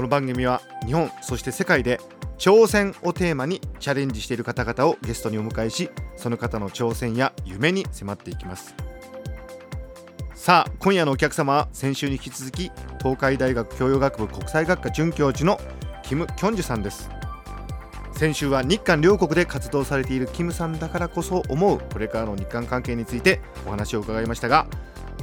この番組は日本そして世界で挑戦をテーマにチャレンジしている方々をゲストにお迎えしその方の挑戦や夢に迫っていきます。さあ今夜のお客様は先週に引き続き東海大学教養学部国際学科准教授のキム・キョンジュさんです。先週は日韓両国で活動されているキムさんだからこそ思うこれからの日韓関係についてお話を伺いましたが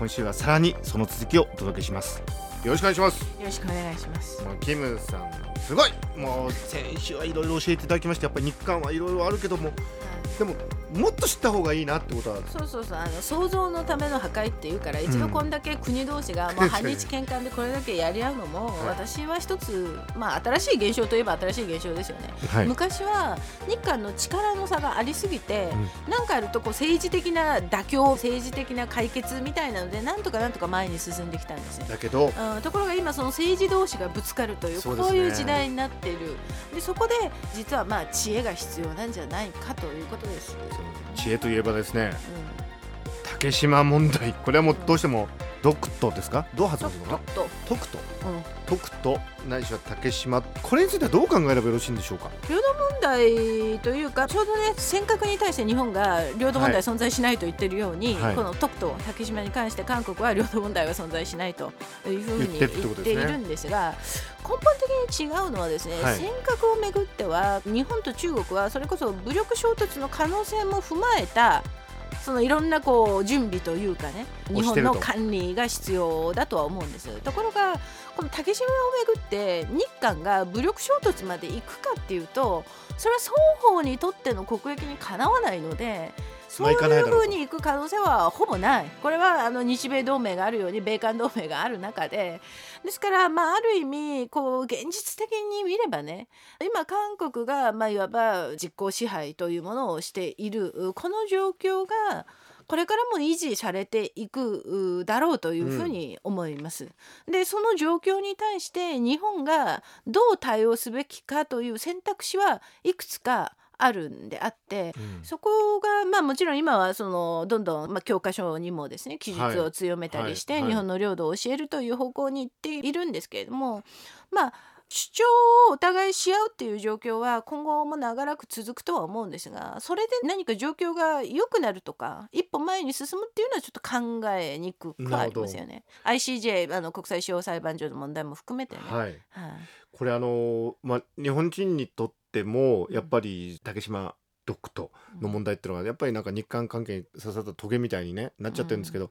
今週はさらにその続きをお届けします。よろしくお願いします。よろしくお願いします。もうキムさんすごい。もう先週はいろいろ教えていただきましてやっぱり日韓はいろいろあるけどもでももっと知った方がいいなってことはそうそうそうあの創造のための破壊っていうから一度こんだけ国同士がもう反日喧嘩でこれだけやり合うのもはい。私は一つまあ新しい現象といえば新しい現象ですよね。はい。昔は日韓の力の差がありすぎて、なんかあるとこう政治的な妥協政治的な解決みたいなのでなんとかなんとか前に進んできたんですよ。だけどうんところが今その政治同士がぶつかるというこういう時代になっている。でそこで実はまあ知恵が必要なんじゃないかということです。知恵といえばですねうん竹島問題これはもうどうしてもドクトですか？どう発音するの？かと、ト。クト？うん、トクト。ないしは竹島。これについてはどう考えればよろしいんでしょうか？領土問題というかちょうどね尖閣に対して日本が領土問題はい。存在しないと言ってるように、はい。この徳と竹島に関して韓国は領土問題は存在しないというふうに言言っているんですが根本的に違うのはですね、はい。尖閣をめぐっては日本と中国はそれこそ武力衝突の可能性も踏まえたそのいろんなこう準備というかね日本の管理が必要だとは思うんですところがこの竹島をめぐって日韓が武力衝突まで行くかっていうとそれは双方にとっての国益にかなわないのでそういうふうに行く可能性はほぼない。これはあの日米同盟があるように米韓同盟がある中でですから、まあ、ある意味こう現実的に見ればね今韓国が、まあ、いわば実効支配というものをしているこの状況がこれからも維持されていくうだろうというふうに思います。でその状況に対して日本がどう対応すべきかという選択肢はいくつかあるんであって、そこがまあもちろん今はそのどんどんまあ教科書にもですね記述を強めたりしてはいはい。日本の領土を教えるという方向に行っているんですけれどもまあ主張をお互いし合うっていう状況は今後も長らく続くとは思うんですがそれで何か状況が良くなるとか一歩前に進むっていうのはちょっと考えにくくはありますよね。ICJ あの国際司法裁判所の問題も含めてね。はい。はい。これあのまあ日本人にとってもやっぱり竹島ドクトの問題っていうのはやっぱりなんか日韓関係に刺さったトゲみたいにねなっちゃってるんですけど、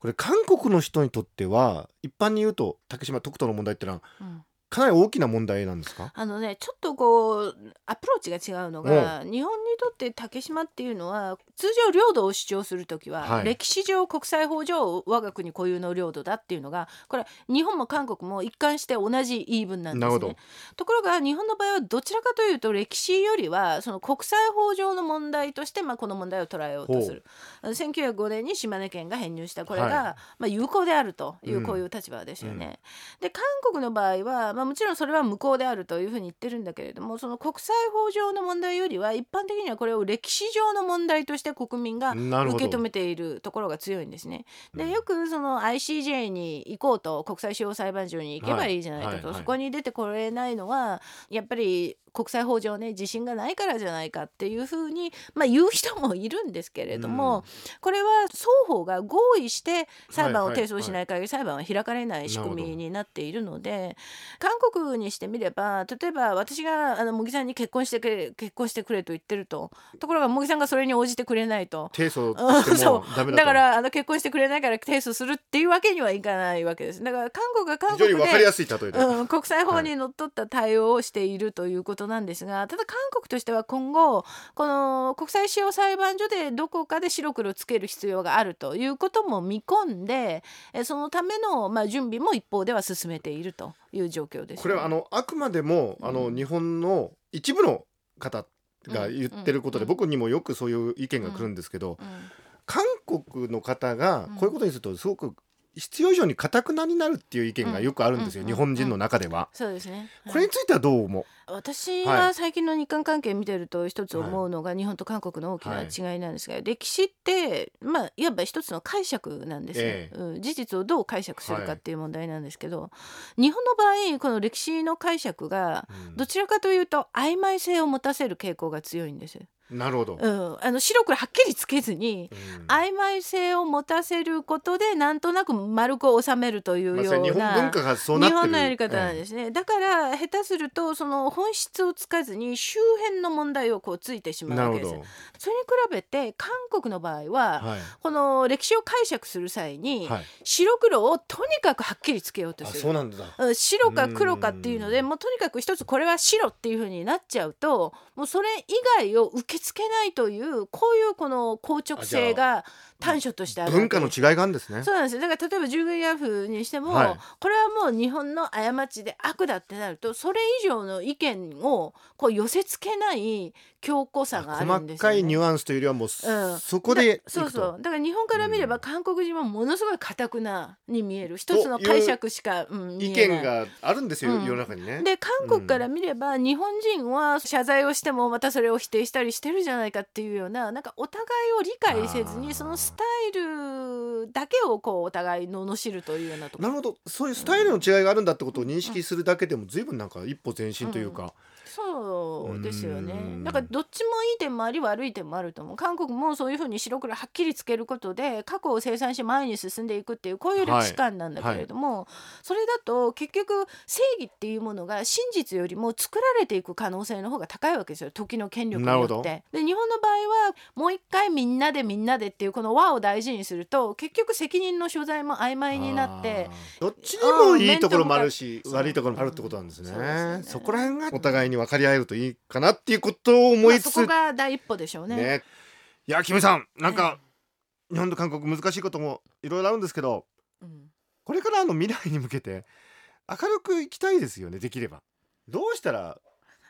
これ韓国の人にとっては一般に言うと竹島徳斗の問題っていうのはかなり大きな問題なんですか？あのねちょっとこうアプローチが違うのが日本にとって竹島っていうのは通常領土を主張する時は、はい。歴史上国際法上我が国固有の領土だっていうのがこれ日本も韓国も一貫して同じ言い分なんですね。ところが日本の場合はどちらかというと歴史よりはその国際法上の問題としてまあこの問題を捉えようとする。あの1905年に島根県が編入したこれが、はい。まあ、有効であるといううんこういう立場ですよね。で韓国の場合は、まあ、もちろんそれは無効であるというふうに言ってるんだけれどもその国際法上の問題よりは一般的にはこれを歴史上の問題として国民が受け止めているところが強いんですね。うん。でよくその ICJ に行こうと国際司法裁判所に行けばいいじゃないかと、はいはいはい。そこに出てこれないのはやっぱり国際法上ね自信がないからじゃないかっていうふうに、まあ、言う人もいるんですけれども、うん。これは双方が合意して裁判を提訴しない限り裁判は開かれない仕組みになっているので韓国にしてみれば例えば私があの茂木さんに結婚してくれ結婚してくれと言ってると。ところが茂木さんがそれに応じてくれないと。提訴 だからあの結婚してくれないから提訴するっていうわけにはいかないわけです。だから韓国が韓国でうん、国際法にのっとった対応をしているということなんですが、ただ韓国としては今後この国際司法裁判所でどこかで白黒つける必要があるということも見込んでえそのための、まあ、準備も一方では進めているという状況ですよね、これはあのあくまでもあのうん日本の一部の方が言ってることで、うん。僕にもよくそういう意見が来るんですけど、うん。韓国の方がうん。こういうことにするとすごく必要以上にかたくなになるっていう意見がよくあるんですよ、うん日本人の中では。そうですね、これについてはどう思う、私ははい最近の日韓関係見てると一つ思うのが日本と韓国の大きな違いなんですが、歴史ってまあいわば一つの解釈なんですね、ええ。うん、事実をどう解釈するかっていう問題なんですけど、日本の場合この歴史の解釈がうん。どちらかというと曖昧性を持たせる傾向が強いんです、なるほど。うん、あの白黒はっきりつけずにうん。曖昧性を持たせることでなんとなく丸く収めるというような、本文化がそうなってる。日本のやり方なんですね、だから下手するとその本質をつかずに周辺の問題をこうついてしええまうわけです。それに比べて韓国の場合は、はい。この歴史を解釈する際に、はい。白黒をとにかくはっきりつけようとあする。そうなんだ。うん白か黒かっていうのでうんもうとにかく一つこれは白っていう風になっちゃうともうそれ以外を受けつけないというこういうこの硬直性が短所としてある文化の違いがあるんですね。そうなんですよ。だから例えば従軍ヤフにしても、はい。これはもう日本の過ちで悪だってなるとそれ以上の意見をこう寄せ付けない強固さがあるん細ですよ、ね。かいニュアンスというよりはもう、うん。そこでそうそう。だから日本から見ればうん。韓国人はものすごい堅くなに見える。一つの解釈しか、うん、見意見があるんですよ、うん。世の中にね。で韓国から見れば日本人は謝罪をしてもまたそれを否定したりしてるじゃないかっていうようななんかお互いを理解せずにそのスタイルだけをこうお互い罵るというようなところ。なるほど。そういうスタイルの違いがあるんだってことを認識するだけでも随分なんか一歩前進というか、そうですよね。うん。だからどっちもいい点もあり悪い点もあると思う。韓国もそういうふうに白黒はっきりつけることで過去を清算し前に進んでいくっていうこういう歴史観なんだけれども、それだと結局正義っていうものが真実よりも作られていく可能性の方が高いわけですよ。時の権力によって。で日本の場合はもう一回みんなでみんなでっていうこの和を大事にすると結局責任の所在も曖昧になってどっちにもいいところもあるし、うん悪いところもあるってことなんですね,、そうですよね。そこら辺がお互いに分かり合えるといいかなっていうことを思いつつ、まあそこが第一歩でしょうね。ね。いやキムさんなんかは日本と韓国難しいこともいろいろあるんですけどうん。これからの未来に向けて明るくいきたいですよねできれば。どうしたら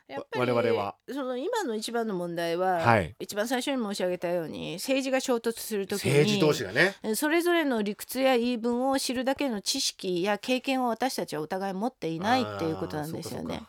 我々は。その今の一番の問題は、はい。一番最初に申し上げたように政治が衝突するときに政治同士がね。それぞれの理屈や言い分を知るだけの知識や経験を私たちはお互い持っていないっていうことなんですよね。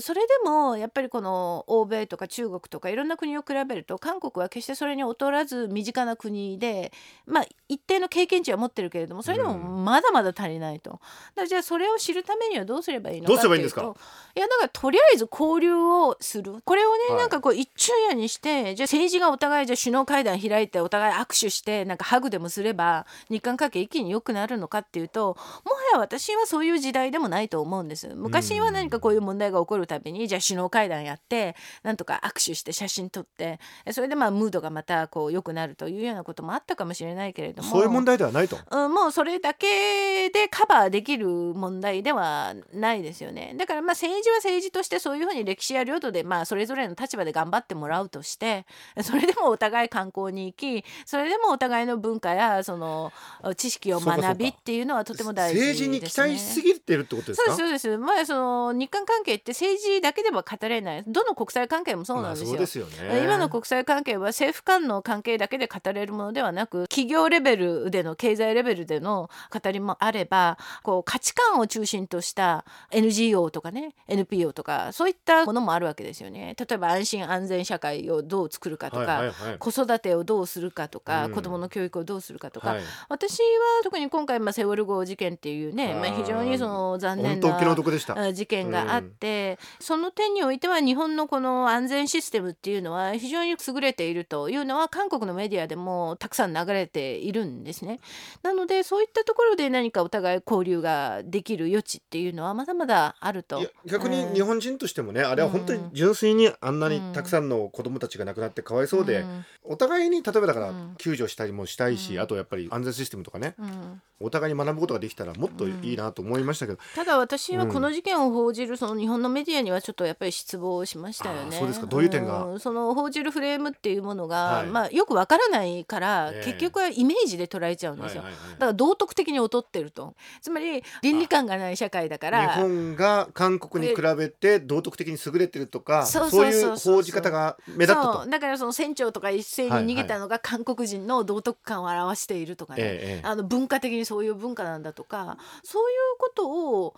それでもやっぱりこの欧米とか中国とかいろんな国を比べると韓国は決してそれに劣らず身近な国でまあ一定の経験値は持ってるけれどもそれでもうんまだまだ足りないと。だからじゃあそれを知るためにはどうすればいいのかどうすればいうといやだからとりあえず交流をする。これをね、はい。なんかこう一昼夜にしてじゃあ政治がお互いじゃあ首脳会談開いてお互い握手してなんかハグでもすれば日韓関係一気に良くなるのかっていうともはや私はそういう時代でもないと思うんです。昔は何かこういう問題が起こるたびにじゃあ首脳会談やってなんとか握手して写真撮ってそれでまあムードがまたこう良くなるというようなこともあったかもしれないけれどもそういう問題ではないと。うん、もうそれだけでカバーできる問題ではないですよね。だからまあ政治は政治としてそういうふうに歴史や領土でまあそれぞれの立場で頑張ってもらうとして それでもお互い観光に行きそれでもお互いの文化やその知識を学びっていうのはとても大事です、ね、政治に期待しすぎてるってことですか？そうです。そうですまあその日韓関係って政治だけでは語れない。どの国際関係もそうなんですよ、まあすよね。今の国際関係は政府間の関係だけで語れるものではなく企業レベルでの経済レベルでの語りもあればこう価値観を中心とした NGO とかね NPO とかそういったものもあるわけですよね。例えば安心安全社会をどう作るかとか、はいはいはい。子育てをどうするかとか、うん。子どもの教育をどうするかとか、はい。私は特に今回、まあ、セウォル号事件っていうねまあ、非常にその残念な事件があって、その点においては日本のこの安全システムっていうのは非常に優れているというのは韓国のメディアでもたくさん流れているんですね。なのでそういったところで何かお互い交流ができる余地っていうのはまだまだあると。逆に日本人としてもね、あれは本当に純粋にあんなにたくさんの子供たちが亡くなってかわいそうで、ん。お互いに例えばだからうん。救助したりもしたいし、うん。あとやっぱり安全システムとかねうん。お互いに学ぶことができたらもっといいなと思いましたけど、ただ私はこの事件を報じるその日本のメディアにはちょっとやっぱり失望しましたよね。そうですか。どういう点が？ん。その報じるフレームっていうものが、はい。まあよくわからないから、ええ。結局はイメージで捉えちゃうんですよ。だから道徳的に劣ってると。つまり倫理観がない社会だから日本が韓国に比べて道徳的に優れてるとかそうそいそう報じ方が目立った。だからその船長とか一斉に逃げたのが韓国人の道徳観を表しているとかね、ええええ。あの文化的にそういう文化なんだとかそういうことを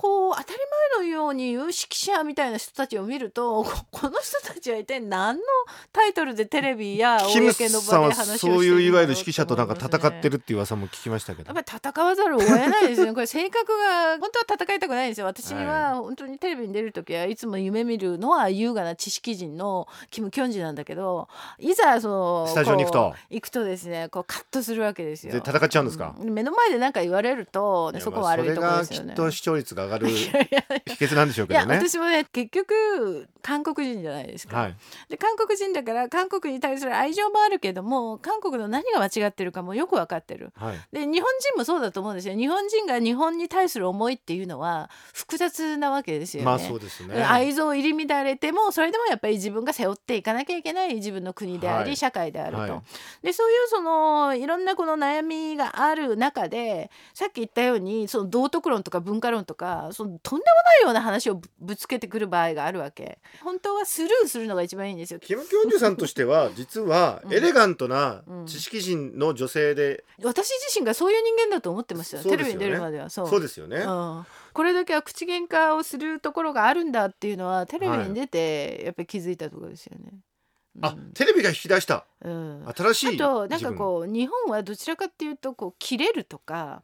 こう当たり前のように言う指揮者みたいな人たちを見るとこ この人たちは一体何のタイトルでテレビや公の場で話をしてそういういわゆると指揮者となんか戦ってるっていう噂も聞きましたけどやっぱり戦わざるを得ないですね。これ性格が本当は戦いたくないんですよ。私は本当にテレビに出る時はいつも夢見るのは優雅な知識人のキム・キョンジなんだけど、いざそのスタジオに行くと行くとですね、こうカットするわけですよ。で戦っちゃうんですか？うん目の前で何か言われると、そこは悪いところまあですよね。それがきっと視聴率が上がる秘訣なんでしょうけどね。私もね結局韓国人じゃないですか、はい。で韓国人だから韓国に対する愛情もあるけども韓国の何が間違ってるかもよく分かってるはい。で日本人もそうだと思うんですよ日本人が日本に対する思いっていうのは複雑なわけですよね。まあそうですね。愛情入り乱れてもそれでもやっぱり自分が背負っていかなきゃいけない自分の国であり、はい社会であると、はいでそういうそのいろんなこの悩みがある中でさっき言ったようにその道徳論とか文化論とかそのとんでもないような話をぶぶつけてくる場合があるわけ。本当はスルーするのが一番いいんですよ。キム・キョンジュさんとしては 実はうんエレガントなうん知識人の女性で、私自身がそういう人間だと思ってましたね。テレビに出るまでは。そう。ですよね。うん、これだけは口喧嘩をするところがあるんだっていうのはテレビに出てやっぱり気づいたところですよね。あ、テレビが引き出した。うん、あ新しいとなんかこう日本はどちらかっていうとこう切れるとか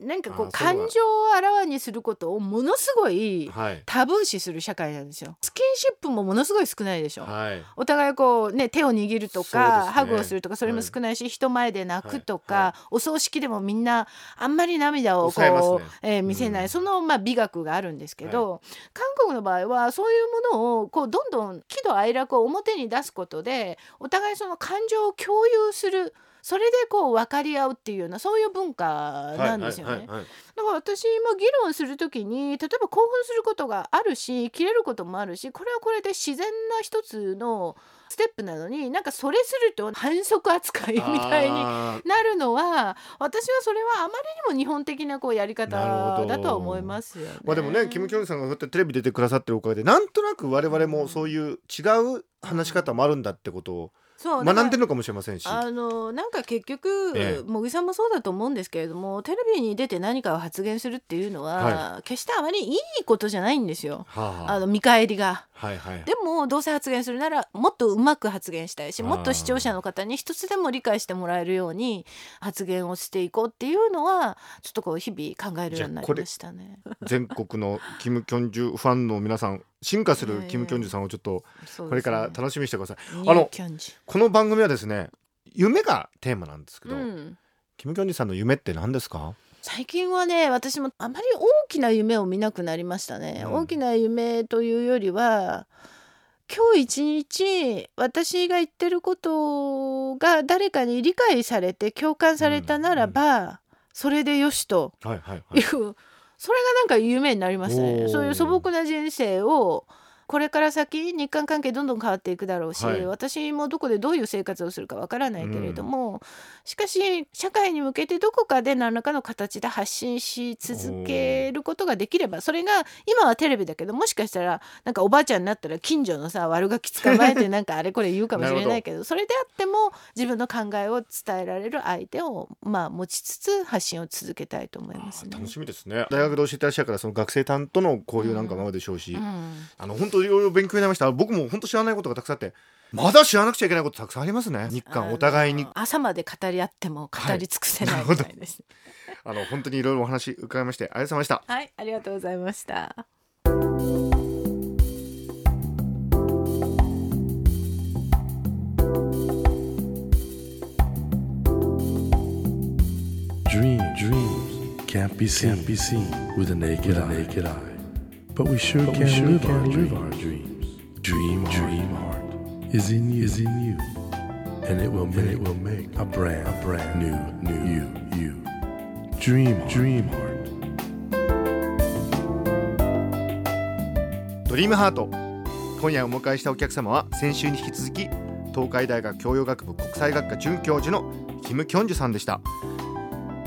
なんかこう感情をあらわにすることをものすごいはい。タブー視する社会なんですよ。スキンシップもものすごい少ないでしょ。はい。お互いこうね手を握るとか、ね。ハグをするとかそれも少ないし、人前で泣くとか、はい。はお葬式でもみんなあんまり涙をこう、ね。えー見せない、うん。そのまあ美学があるんですけど、韓国の場合はそういうものをこうどんどん喜怒哀楽を表に出すことでお互いその感情を共有するそれでこう分かり合うっていうようなそういう文化なんですよね。だから私も議論するときに例えば興奮することがあるし切れることもあるしこれはこれで自然な一つのステップなのになんかそれすると反則扱いみたいになるのは私はそれはあまりにも日本的なこうやり方だとは思いますよね。まあでもねキム・キョンさんがこうやってテレビ出てくださってるおかげでなんとなく我々もそういう違う話し方もあるんだってことをそう学んでるのかもしれませんし。あのなんか結局、ええ茂木さんもそうだと思うんですけれどもテレビに出て何かを発言するっていうのは、は決してあまりいいことじゃないんですよ。はああの見返りが。はいはい。でもどうせ発言するならもっとうまく発言したいしもっと視聴者の方に一つでも理解してもらえるように発言をしていこうっていうのはちょっとこう日々考えるようになりましたね。全国のキム・キョンジュファンの皆さん進化するキム・キョンジュさんをちょっとこれから楽しみにしてください。ああのこの番組はですね夢がテーマなんですけど、うん。キム・キョンジュさんの夢って何ですか？最近はね私もあまり大きな夢を見なくなりましたね、うん。大きな夢というよりは今日一日私が言ってることが誰かに理解されて共感されたならば、それでよしとはいはいはい。いう、それがなんか夢になりましたね。そういう素朴な人生をこれから先日韓関係どんどん変わっていくだろうし、はい。私もどこでどういう生活をするかわからないけれども、しかし社会に向けてどこかで何らかの形で発信し続けることができればそれが今はテレビだけどもしかしたらなんかおばあちゃんになったら近所のさ悪ガキ捕まえてなんかあれこれ言うかもしれないけど それであっても自分の考えを伝えられる相手をまあ持ちつつ発信を続けたいと思いますね。楽しみですね。大学で教えてらっしゃるからその学生さんとの交流なんかもあるでしょうし、うん。あの本当いろいろ勉強になりました僕も本当知らないことがたくさんあってまだ知らなくちゃいけないことたくさんありますね日韓お互いに朝まで語り合っても語り尽くせないはいみたいです。あの本当にいろいろお話伺いましてありがとうございましたはい、ありがとうございました。Dream, dreams can't be seen, can't be seen with the naked, eye. naked eye. But we sure can, live, our live our dreams. Dream, dream heart is in you, is in you, and it will make, it will make a brand, a brand new, new you, you. Dream, dream heart. ドリームハート今夜お迎えしたお客様は先週に引き続き東海大学教養学部国際学科准教授のキム・キョンジュさんでした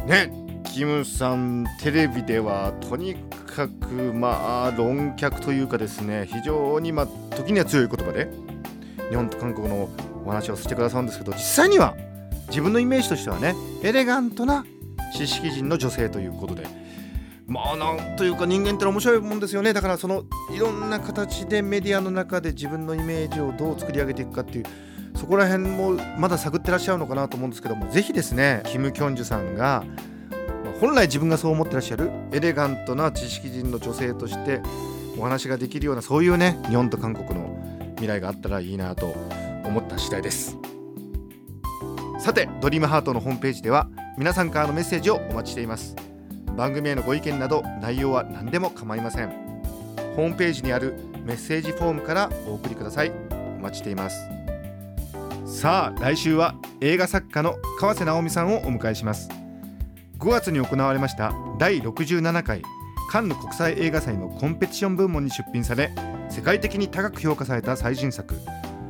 ねキムさんテレビではとにかくまあ論客というかですね非常にまあ時には強い言葉で日本と韓国のお話をしてくださるんですけど実際には自分のイメージとしてはねエレガントな知識人の女性ということでまあなんというか人間ってのは面白いもんですよね。だからそのいろんな形でメディアの中で自分のイメージをどう作り上げていくかっていうそこら辺もまだ探ってらっしゃるのかなと思うんですけどもぜひですねキム・キョンジュさんが本来自分がそう思ってらっしゃるエレガントな知識人の女性としてお話ができるようなそういうね日本と韓国の未来があったらいいなと思った次第です。さてドリームハートのホームページでは皆さんからのメッセージをお待ちしています。番組へのご意見など内容は何でも構いません。ホームページにあるメッセージフォームからお送りください。お待ちしています。さあ来週は映画作家の川瀬直美さんをお迎えします。5月に行われました第67回カンヌ国際映画祭のコンペティション部門に出品され世界的に高く評価された最新作。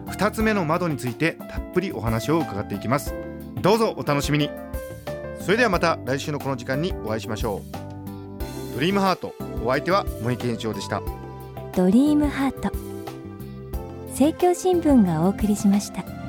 2つ目の窓についてたっぷりお話を伺っていきます。どうぞお楽しみに。それではまた来週のこの時間にお会いしましょう。ドリームハートお相手は森健一郎でした。ドリームハート。政教新聞がお送りしました。